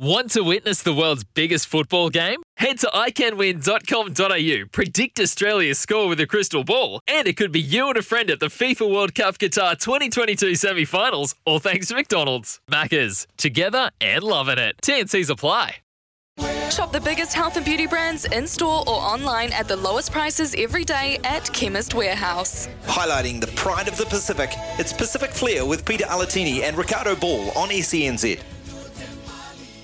Want to witness the world's biggest football game? Head to iCanWin.com.au, predict Australia's score with a crystal ball, and it could be you and a friend at the FIFA World Cup Qatar 2022 semi finals, all thanks to McDonald's. Maccas, together and loving it. TNC's apply. Shop the biggest health and beauty brands in store or online at the lowest prices every day at Chemist Warehouse. Highlighting the pride of the Pacific, it's Pacific Flair with Pita Alatini and Riccardo Ball on SENZ.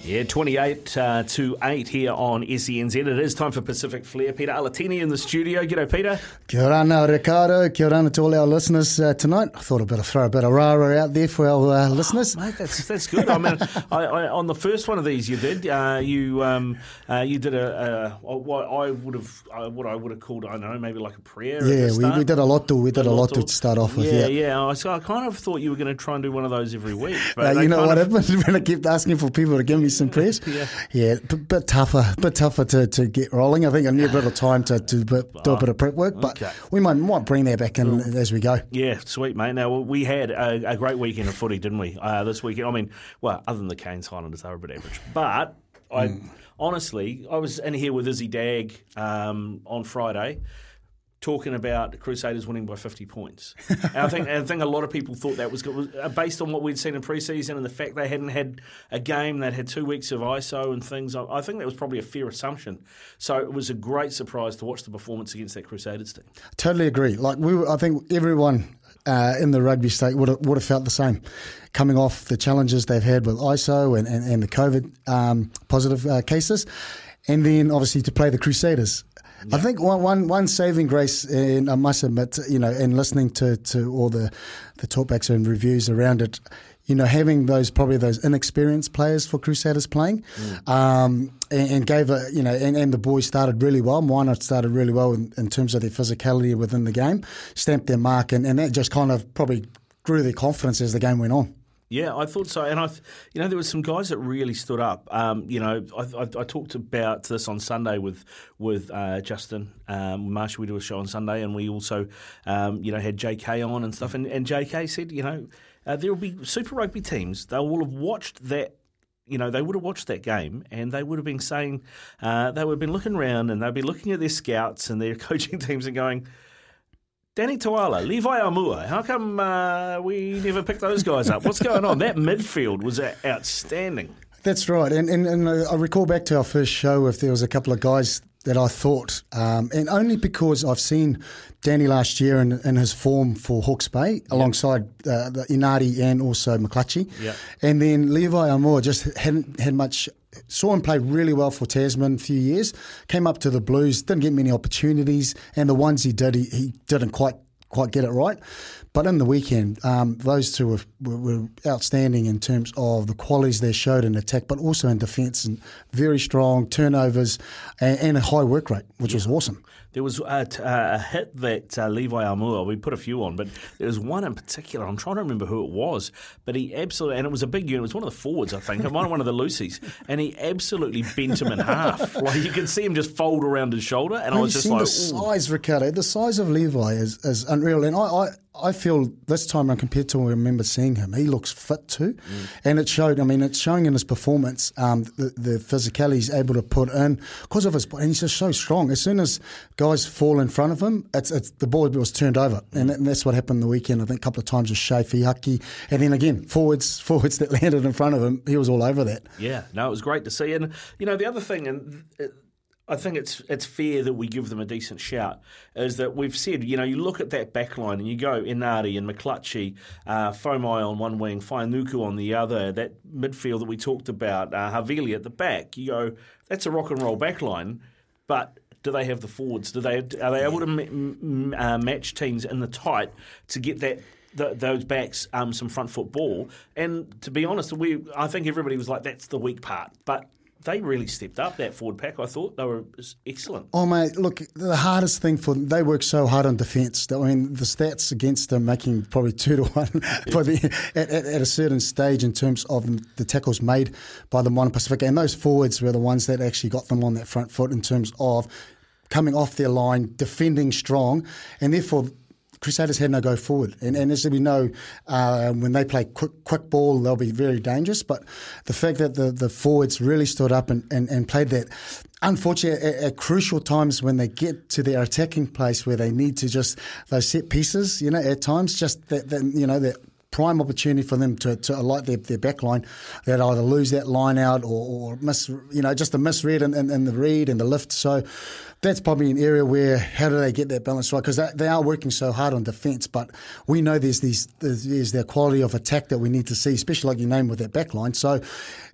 Yeah, 28 uh, to 8 here on SENZ. It is time for Pacific Flair. Pita Alatini in the studio. G'day, Pita. Kia ora, Riccardo. Kia ora to all our listeners uh, tonight. I thought I'd better throw a bit of rara out there for our uh, listeners. Oh, mate, that's, that's good. I mean, I, I, on the first one of these you did, uh, you um, uh, you did a, a, what I would have uh, what I would have called, I don't know, maybe like a prayer. Yeah, we, we did a lot to we did a lot to start off with. Yeah, yeah. yeah. So I kind of thought you were going to try and do one of those every week. But you know what of... happened when I kept asking for people to give me some prayers? yeah. Yeah, a bit tougher, bit tougher to, to get rolling. I think I need a bit of time to, to do a bit of prep work, but okay. we might might bring that back in as we go. Yeah, sweet mate. Now we had a, a great weekend of footy, didn't we? Uh, this weekend, I mean, well, other than the Canes Highlanders, they were a bit average, but I mm. honestly, I was in here with Izzy Dagg um, on Friday talking about Crusaders winning by 50 points. I think I think a lot of people thought that was good, uh, based on what we'd seen in preseason and the fact they hadn't had a game, they'd had two weeks of ISO and things. I think that was probably a fair assumption. So it was a great surprise to watch the performance against that Crusaders team. Totally agree. Like we, were, I think everyone uh, in the rugby state would have, would have felt the same, coming off the challenges they've had with ISO and, and, and the COVID um, positive uh, cases, and then obviously to play the Crusaders. Yeah. I think one, one, one saving grace, and I must admit, you know, in listening to, to all the, the talkbacks and reviews around it, you know, having those probably those inexperienced players for Crusaders playing, mm. um, and, and, gave a you know, and, and the boys started really well. Moana started really well in, in, terms of their physicality within the game, stamped their mark, and, and that just kind of probably grew their confidence as the game went on. Yeah, I thought so, and I, you know, there were some guys that really stood up. Um, you know, I, I, I, talked about this on Sunday with with uh, Justin um, Marshall. We do a show on Sunday, and we also, um, you know, had JK on and stuff. And, and JK said, you know, uh, there will be Super Rugby teams. They will have watched that you know, they would have watched that game and they would have been saying, uh, they would have been looking around and they'd be looking at their scouts and their coaching teams and going, Danny Toala, Levi Aumua. How come uh, we never picked those guys up? What's going on? That midfield was outstanding. That's right. And, and, and I recall back to our first show if there was a couple of guys that I thought, um, and only because I've seen Danny last year in, in his form for Hawke's Bay yep. alongside uh, the Enari and also McClutchie. Yep. And then Levi Aumua just hadn't had much saw him play really well for Tasman a few years. Came up to the Blues, didn't get many opportunities, and the ones he did, he, he didn't quite quite get it right. But in the weekend, um, those two were, were, were, outstanding in terms of the qualities they showed in attack, but also in defence and very strong turnovers and, and a high work rate, which yeah. was awesome. There was a, a hit that uh, Levi Aumua, we put a few on, but there was one in particular. I'm trying to remember who it was, but he absolutely, and it was a big unit. It was one of the forwards, I think, one, one of the Lucy's, and he absolutely bent him in half. Like you could see him just fold around his shoulder, and I was just like, the size, Riccardo, the size of Levi is, is unreal. And I, I I feel this time around compared to when I remember seeing him, he looks fit too, mm. and it showed. I mean, it's showing in his performance um, the, the physicality he's able to put in because of his, and he's just so strong. As soon as guys fall in front of him, it's, it's the ball was turned over, mm. and, and, that's what happened the weekend. I think a couple of times with Shea Haki, and then again forwards forwards that landed in front of him, he was all over that. Yeah, no, it was great to see, and you know the other thing, and. I think it's it's fair that we give them a decent shout. Is that we've said, you know, you look at that back line and you go Enari and McClutchie, uh, Fomai on one wing, Fainga'anuku on the other, that midfield that we talked about, uh, Havili at the back. You go, that's a rock and roll back line, but do they have the forwards? Do they are they able to m- m- uh, match teams in the tight to get that those backs um, some front foot ball. And to be honest, we I think everybody was like, that's the weak part. But they really stepped up that forward pack. I thought they were excellent. Oh mate, look, the hardest thing for them, they work so hard on defence. I mean, the stats against them making probably two to one the, at, at, at, a certain stage in terms of the tackles made by the Moana Pasifika, and those forwards were the ones that actually got them on that front foot in terms of coming off their line, defending strong, and therefore Crusaders had no go forward. And, and as we know, uh, when they play quick, quick ball, they'll be very dangerous. But the fact that the, the forwards really stood up and, and, and played that, unfortunately, at, at, crucial times when they get to their attacking place where they need to just, those set pieces, you know, at times, just that, that you know, that prime opportunity for them to, to alight their, their back line. They'd either lose that line out or, or miss, you know, just a misread in, in, in the read and the lift. So that's probably an area where how do they get that balance right? Because they are working so hard on defence, but we know there's these there's, there's their quality of attack that we need to see, especially like you name with that back line. So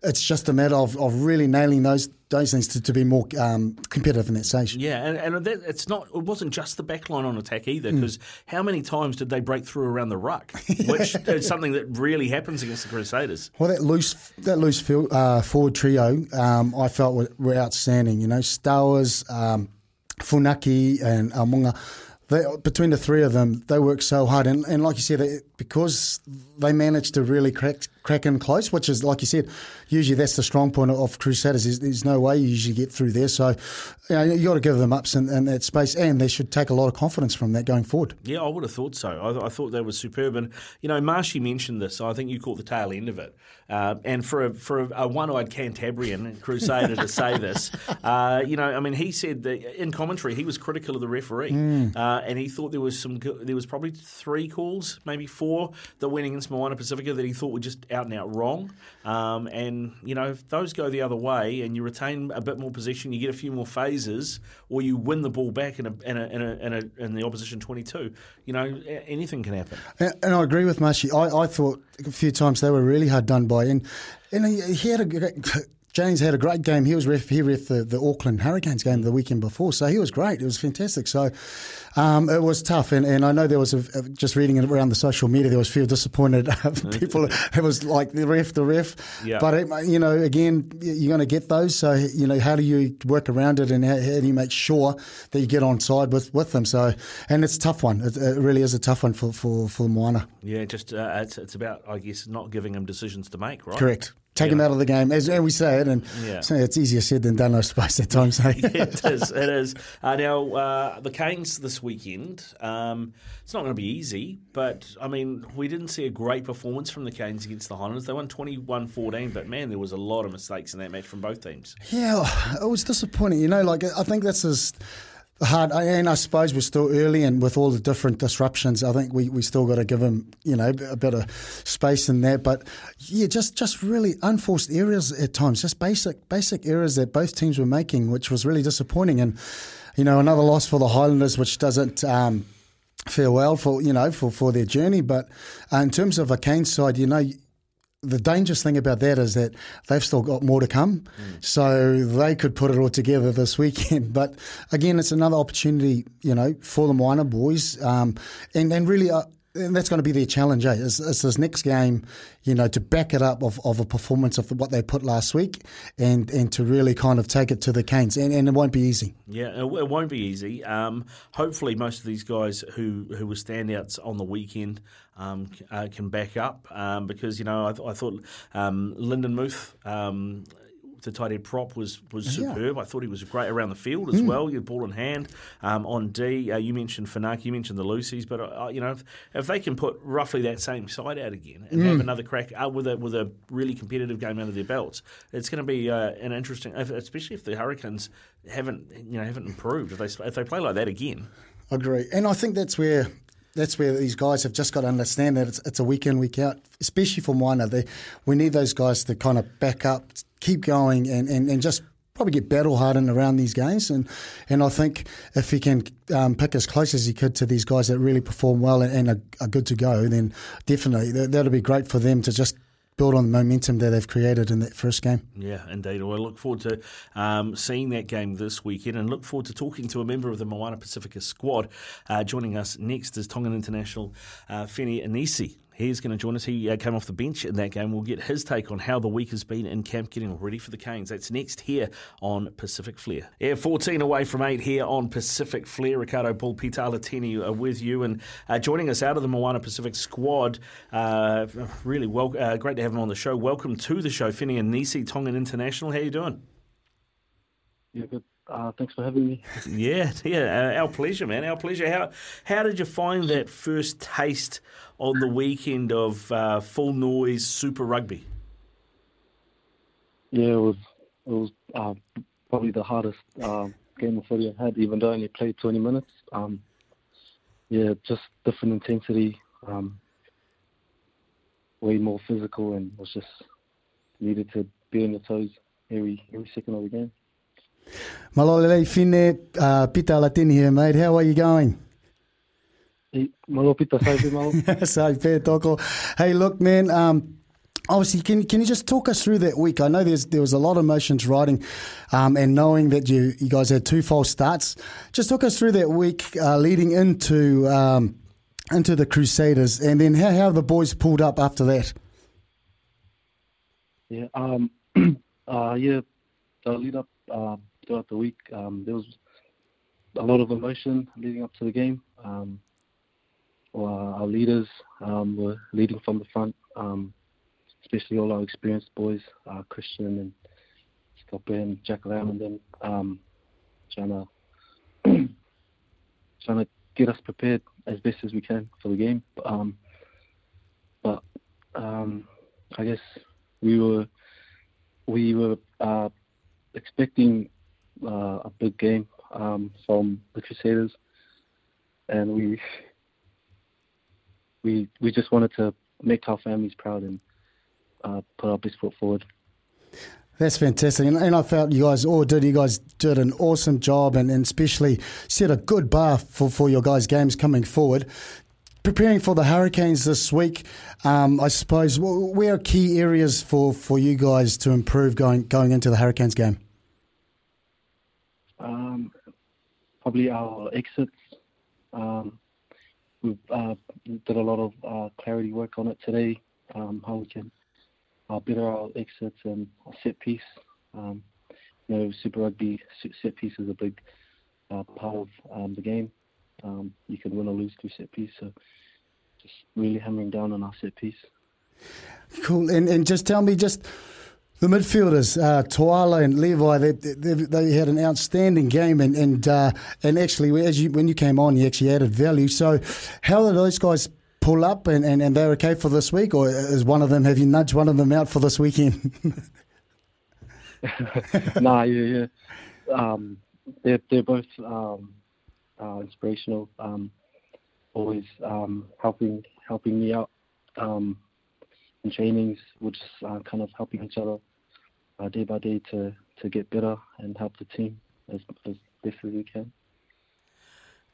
it's just a matter of, of really nailing those those things to, to be more um, competitive in that station. Yeah, and, and that, it's not it wasn't just the back line on attack either, because mm. how many times did they break through around the ruck, which is something that really happens against the Crusaders. Well, that loose that loose field, uh, forward trio, um, I felt were, were, outstanding. You know, Stowers. Um, Funaki and Amunga, they, between the three of them, they work so hard. And, and like you said, they, because they managed to really crack, crack in close, which is, like you said, usually that's the strong point of Crusaders. There's, there's no way you usually get through there. So you, know, you got to give them ups in, in, that space, and they should take a lot of confidence from that going forward. Yeah, I would have thought so. I, I thought that was superb. And, you know, Marshy mentioned this, so I think you caught the tail end of it. Uh, and for a, for a, a one-eyed Cantabrian Crusader to say this, uh, you know, I mean, he said that in commentary he was critical of the referee, mm. uh, and he thought there was some there was probably three calls, maybe four, that went against Moana Pasifika that he thought were just out and out wrong. Um, and you know, if those go the other way, and you retain a bit more possession, you get a few more phases, or you win the ball back in a in a in, a, in, a, in the opposition twenty-two. You know, anything can happen. And, and I agree with Marshy. I, I thought a few times they were really hard done by and and he, he had a James had a great game. He was ref, he ref the, the Auckland Hurricanes game the weekend before, so he was great. It was fantastic. So um, it was tough, and, and I know there was a, a, just reading it around the social media. There was a few disappointed people. It was like the ref, the ref. Yeah. But it, you know, again, you're going to get those. So you know, how do you work around it, and how, how, do you make sure that you get on side with, with them? So, and it's a tough one. It, it really is a tough one for for for Moana. Yeah, just uh, it's it's about I guess not giving them decisions to make, right? Correct take yeah. him out of the game, as, we say it, and yeah. so it's easier said than done, I suppose, at times. yeah, it is. It is. Uh, now, uh, the Canes this weekend, um, it's not going to be easy, but, I mean, we didn't see a great performance from the Canes against the Highlanders. They won 21-14, but, man, there was a lot of mistakes in that match from both teams. Yeah, it was disappointing. You know, like, I think that's as hard, and I suppose we're still early, and with all the different disruptions, I think we, we still got to give him, you know, a bit of space in that. But yeah, just just really unforced errors at times, just basic basic errors that both teams were making, which was really disappointing. And you know, another loss for the Highlanders, which doesn't. Um, fare well for you know for, for their journey, but uh, in terms of a Kane side, you know the dangerous thing about that is that they've still got more to come. Mm. So they could put it all together this weekend. But again, it's another opportunity, you know, for the Moana boys. Um, and, and really, uh, and that's going to be their challenge, eh? Is, is, this next game, you know, to back it up of, of a performance of what they put last week, and, and to really kind of take it to the Canes, and, and it won't be easy. Yeah, it, it won't be easy. Um, hopefully, most of these guys who who were standouts on the weekend um, uh, can back up um, because you know I, th- I thought um, Lyndon Muth um, the tight end prop was was yeah. superb. I thought he was great around the field as mm. well. You ball in hand um, on D. Uh, you mentioned Funaki, you mentioned the Lucy's, but uh, you know if, if, they can put roughly that same side out again and mm. have another crack uh, with a with a really competitive game under their belts, it's going to be uh, an interesting, especially if the Hurricanes haven't you know haven't improved. If they if they play like that again, I agree, and I think that's where that's where these guys have just got to understand that it's, it's a week in, week out, especially for Moana. They, we need those guys to kind of back up, keep going, and, and, and just probably get battle hardened around these games. And and I think if he can um, pick as close as he could to these guys that really perform well and, and are, are, good to go, then definitely that, that'll be great for them to just build on the momentum that they've created in that first game. Yeah, indeed. Well, I look forward to um, seeing that game this weekend and look forward to talking to a member of the Moana Pasifika squad. Uh, joining us next is Tongan international uh, Fine Inisi. He's going to join us. He uh, came off the bench in that game. We'll get his take on how the week has been in camp getting ready for the Canes. That's next here on Pacific Flair. Yeah, 14 away from 8 here on Pacific Flair. Riccardo Ball Pita Alatini are with you and uh, joining us out of the Moana Pasifika squad. Uh, really well, uh, great to have him on the show. Welcome to the show, Fine Inisi, Tongan International. How are you doing? Yeah, good. Uh, thanks for having me. Yeah, yeah, uh, our pleasure, man. Our pleasure. How how did you find that first taste on the weekend of uh, full noise Super Rugby? Yeah, it was it was uh, probably the hardest uh, game of footy I had, even though I only played 20 minutes. Um, yeah, just different intensity, um, way more physical, and was just needed to be on your toes every every second of the game. Malolele Fine, uh, Pita Latini here, mate. How are you going? Hey, malo pita sai malo. Sai pe toko. Hey, look, man. Um, obviously, can can you just talk us through that week? I know there's there was a lot of emotions riding, um, and knowing that you you guys had two false starts. Just talk us through that week uh, leading into um, into the Crusaders, and then how how the boys pulled up after that. Yeah, um, uh, yeah, the lead up uh, throughout the week, um, there was a lot of emotion leading up to the game. Um, well, our leaders um, were leading from the front, um, especially all our experienced boys, uh, Christian and Stoppe and Jack Lam, and then um, trying to trying to get us prepared as best as we can for the game. Um, but I guess we were we were uh, expecting uh, a big game um, from the Crusaders, and we we we just wanted to make our families proud and uh, put our best foot forward. That's fantastic, and, and I felt you guys all did. You guys did an awesome job, and, and especially set a good bar for, for your guys' games coming forward. Preparing for the Hurricanes this week, um, I suppose. Where are key areas for, for you guys to improve going going into the Hurricanes game? Um, probably our exits. Um, we've uh, did a lot of uh, clarity work on it today. Um, how we can uh, better our exits and our set piece. Um, you know, Super Rugby set piece is a big uh, part of um, the game. Um, you can win or lose through set piece. So just really hammering down on our set piece. Cool. And and just tell me just the midfielders, uh, Toala and Levi, they, they, they, had an outstanding game, and and uh, and actually, as you when you came on, you actually added value. So, how did those guys pull up, and, and, and they're okay for this week, or is one of them have you nudged one of them out for this weekend? nah, yeah, yeah. Um, they're they're both um, uh, inspirational. Um, always um, helping helping me out um, in trainings. We're just uh, kind of helping each other uh, day by day to, to get better and help the team as, as best as we can.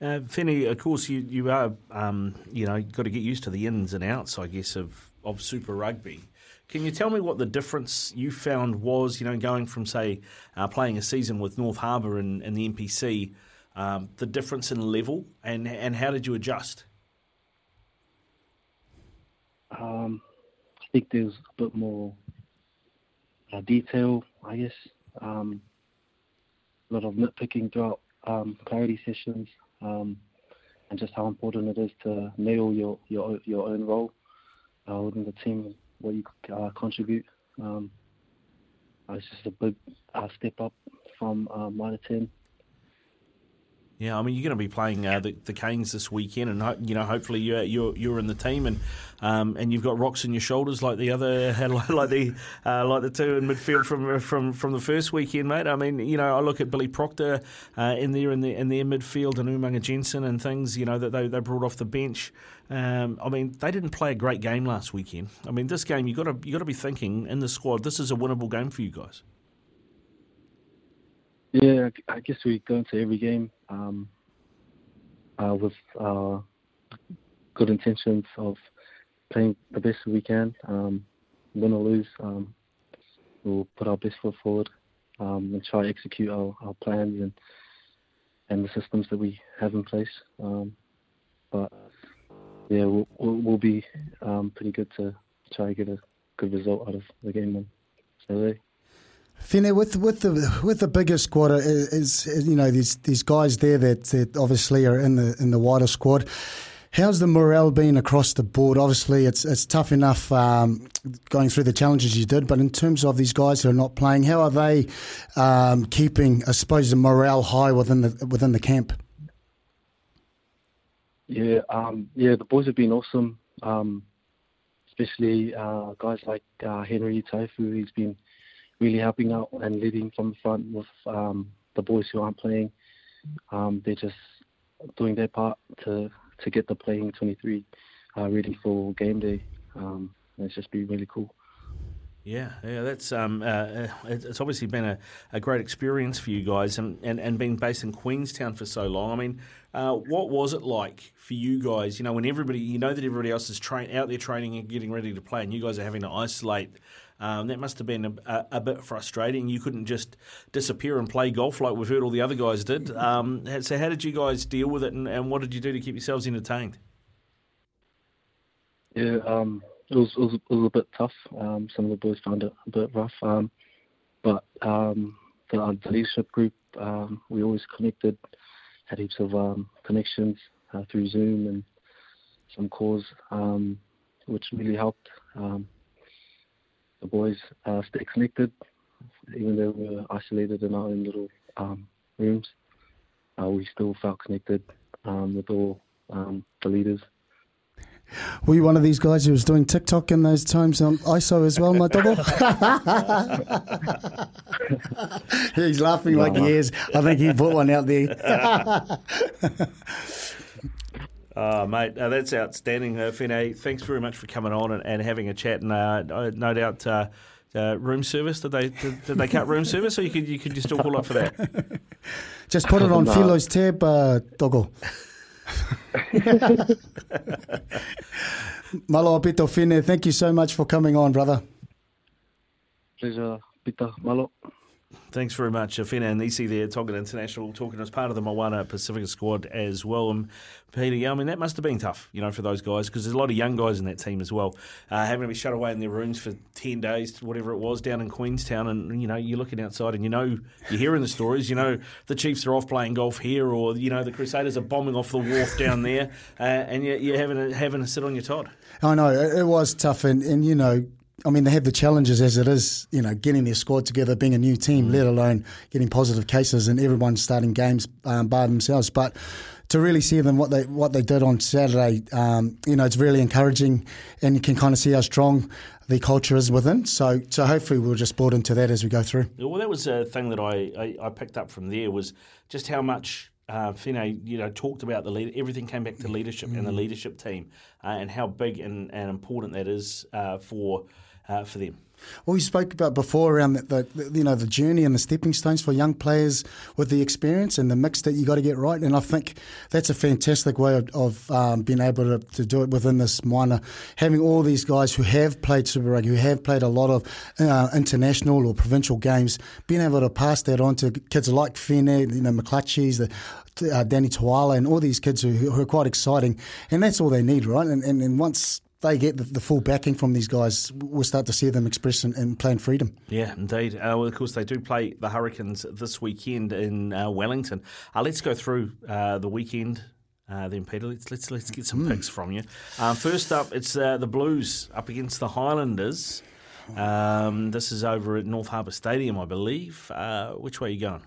Uh, Feni, of course, you you are um, you know got to get used to the ins and outs, I guess, of of Super Rugby. Can you tell me what the difference you found was, you know, going from say uh, playing a season with North Harbour and, and the NPC, um, the difference in level, and and how did you adjust? Um, I think there's a bit more uh, detail, I guess. Um, a lot of nitpicking throughout um, clarity sessions, um, and just how important it is to nail your your your own role uh, within the team, what you uh, contribute. Um, it's just a big uh, step up from uh, Mitre ten yeah, I mean you're going to be playing uh, the, the Canes this weekend, and you know hopefully you're you're, you're in the team, and um, and you've got rocks in your shoulders like the other like the uh, like the two in midfield from from from the first weekend, mate. I mean you know I look at Billy Proctor uh, in there in the in their midfield and Umaga Jensen and things you know that they they brought off the bench. Um, I mean they didn't play a great game last weekend. I mean this game you got to you got to be thinking in the squad this is a winnable game for you guys. Yeah, I guess we go into every game um, uh, with uh, good intentions of playing the best we can. Um, win or lose, um, we'll put our best foot forward um, and try to execute our, our plans and and the systems that we have in place. Um, but yeah, we'll, we'll, be um, pretty good to try to get a good result out of the game on Saturday. Fine, with with the with the bigger squad is, is, you know these these guys there that, that obviously are in the in the wider squad. How's the morale been across the board? Obviously, it's it's tough enough um, going through the challenges you did, but in terms of these guys who are not playing, how are they um, keeping, I suppose, the morale high within the within the camp? Yeah, um, yeah, the boys have been awesome, um, especially uh, guys like uh, Henry Taefu. He's been really helping out and leading from the front with um, the boys who aren't playing. Um, they're just doing their part to to get the playing 23 uh, ready for game day. Um, it's just been really cool. Yeah, yeah, that's um, uh, it's obviously been a, a great experience for you guys, and, and, and being based in Queenstown for so long. I mean, uh, what was it like for you guys? You know, when everybody, you know that everybody else is train out there training and getting ready to play, and you guys are having to isolate. Um, that must have been a, a, a, bit frustrating. You couldn't just disappear and play golf like we've heard all the other guys did. Um, so, how did you guys deal with it, and, and what did you do to keep yourselves entertained? Yeah, um, it was, it was, it was a bit tough. Um, some of the boys found it a bit rough, um, but um, the, uh, the, leadership group um, we always connected, had heaps of um, connections uh, through Zoom and some calls, um, which really helped. The boys uh, stay connected, even though we were isolated in our own little rooms. Uh, we still felt connected with all the leaders. Were you one of these guys who was doing TikTok in those times on ISO as well, my double? He's laughing no, like no. he is. I think he put one out there. Oh, mate, uh, that's outstanding, uh, Fine. Thanks very much for coming on and, and having a chat. And uh, no doubt, uh, uh, room service. Did they did, did, they cut room service, or you could you could just still call up for that? Just put it on no. Philo's tab, uh, Doggo. Malo Pito Fine, thank you so much for coming on, brother. Pleasure, Pita. Malo. Thanks very much, Fina and Nisi there, Tongan International, talking as part of the Moana Pasifika squad as well. And Pita, yeah, I mean, that must have been tough, you know, for those guys, because there's a lot of young guys in that team as well, uh, having to be shut away in their rooms for 10 days, whatever it was, down in Queenstown. And, you know, you're looking outside and you know, you're hearing the stories, you know, the Chiefs are off playing golf here, or, you know, the Crusaders are bombing off the wharf down there, uh, and you're, you're having, a, having to sit on your Todd. I know, it was tough. And, and you know, I mean, they have the challenges as it is, you know, getting their squad together, being a new team, mm. let alone getting positive cases and everyone starting games um, by themselves. But to really see them what they what they did on Saturday, um, you know, it's really encouraging, and you can kind of see how strong the culture is within. So, so hopefully we'll just build into that as we go through. Well, that was a thing that I, I, I picked up from there was just how much uh, Fine, you know, talked about the lead, everything came back to leadership mm. and the mm. leadership team, uh, and how big and, and important that is uh, for uh, for them. Well, we spoke about before around the, the, you know the journey and the stepping stones for young players with the experience and the mix that you got to get right, and I think that's a fantastic way of, of um, being able to, to, do it within this Moana. Having all these guys who have played Super Rugby, who have played a lot of uh, international or provincial games, being able to pass that on to kids like Fine, you know, McClutchies, the uh, Danny Toala, and all these kids who, who, are quite exciting. And that's all they need, right? And, and, and once they get the, the, full backing from these guys, we'll start to see them express and, and play in freedom. Yeah, indeed. Uh, well, of course, they do play the Hurricanes this weekend in uh, Wellington. Uh, let's go through uh, the weekend. Uh, then Pita, let's let's let's get some mm. picks from you. Uh, first up, it's the Blues up against the Highlanders. Um, this is over at North Harbour Stadium, I believe. which way are you going?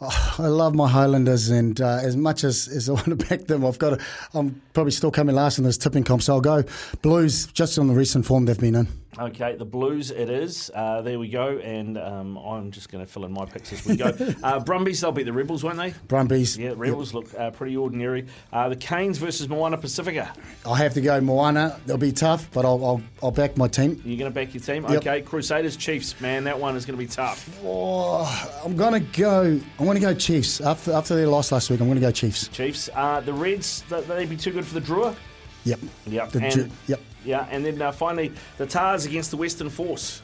Oh, I love my Highlanders, and uh, as much as, as I want to back them, I've got. To, I'm probably still coming last in this tipping comp, so I'll go Blues just on the recent form they've been in. Okay, the Blues it is. Uh, there we go, and um, I'm just going to fill in my picks as we go. uh, Brumbies, they'll beat the Rebels, won't they? Brumbies. Yeah, Rebels yep. look uh, pretty ordinary. Uh, the Canes versus Moana Pasifika. I have to go Moana. They'll be tough, but I'll, I'll, I'll back my team. You're going to back your team? Yep. Okay, Crusaders Chiefs, man, that one is going to be tough. Oh, I'm going to go. I'm going to go Chiefs after after their loss last week. I'm going to go Chiefs. Chiefs. Uh, the Reds, they they'd be too good for the Drua. Yep. Yep. The and, yep. Yeah, and then uh, finally the Tahs against the Western Force.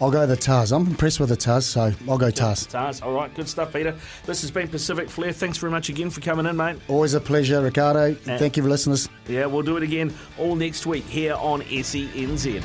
I'll go the Tahs. I'm impressed with the Tahs, so I'll go Tahs. Tahs. All right, good stuff, Pita. This has been Pacific Flair. Thanks very much again for coming in, mate. Always a pleasure, Riccardo. Thank you for listeners. Yeah, we'll do it again all next week here on SENZ.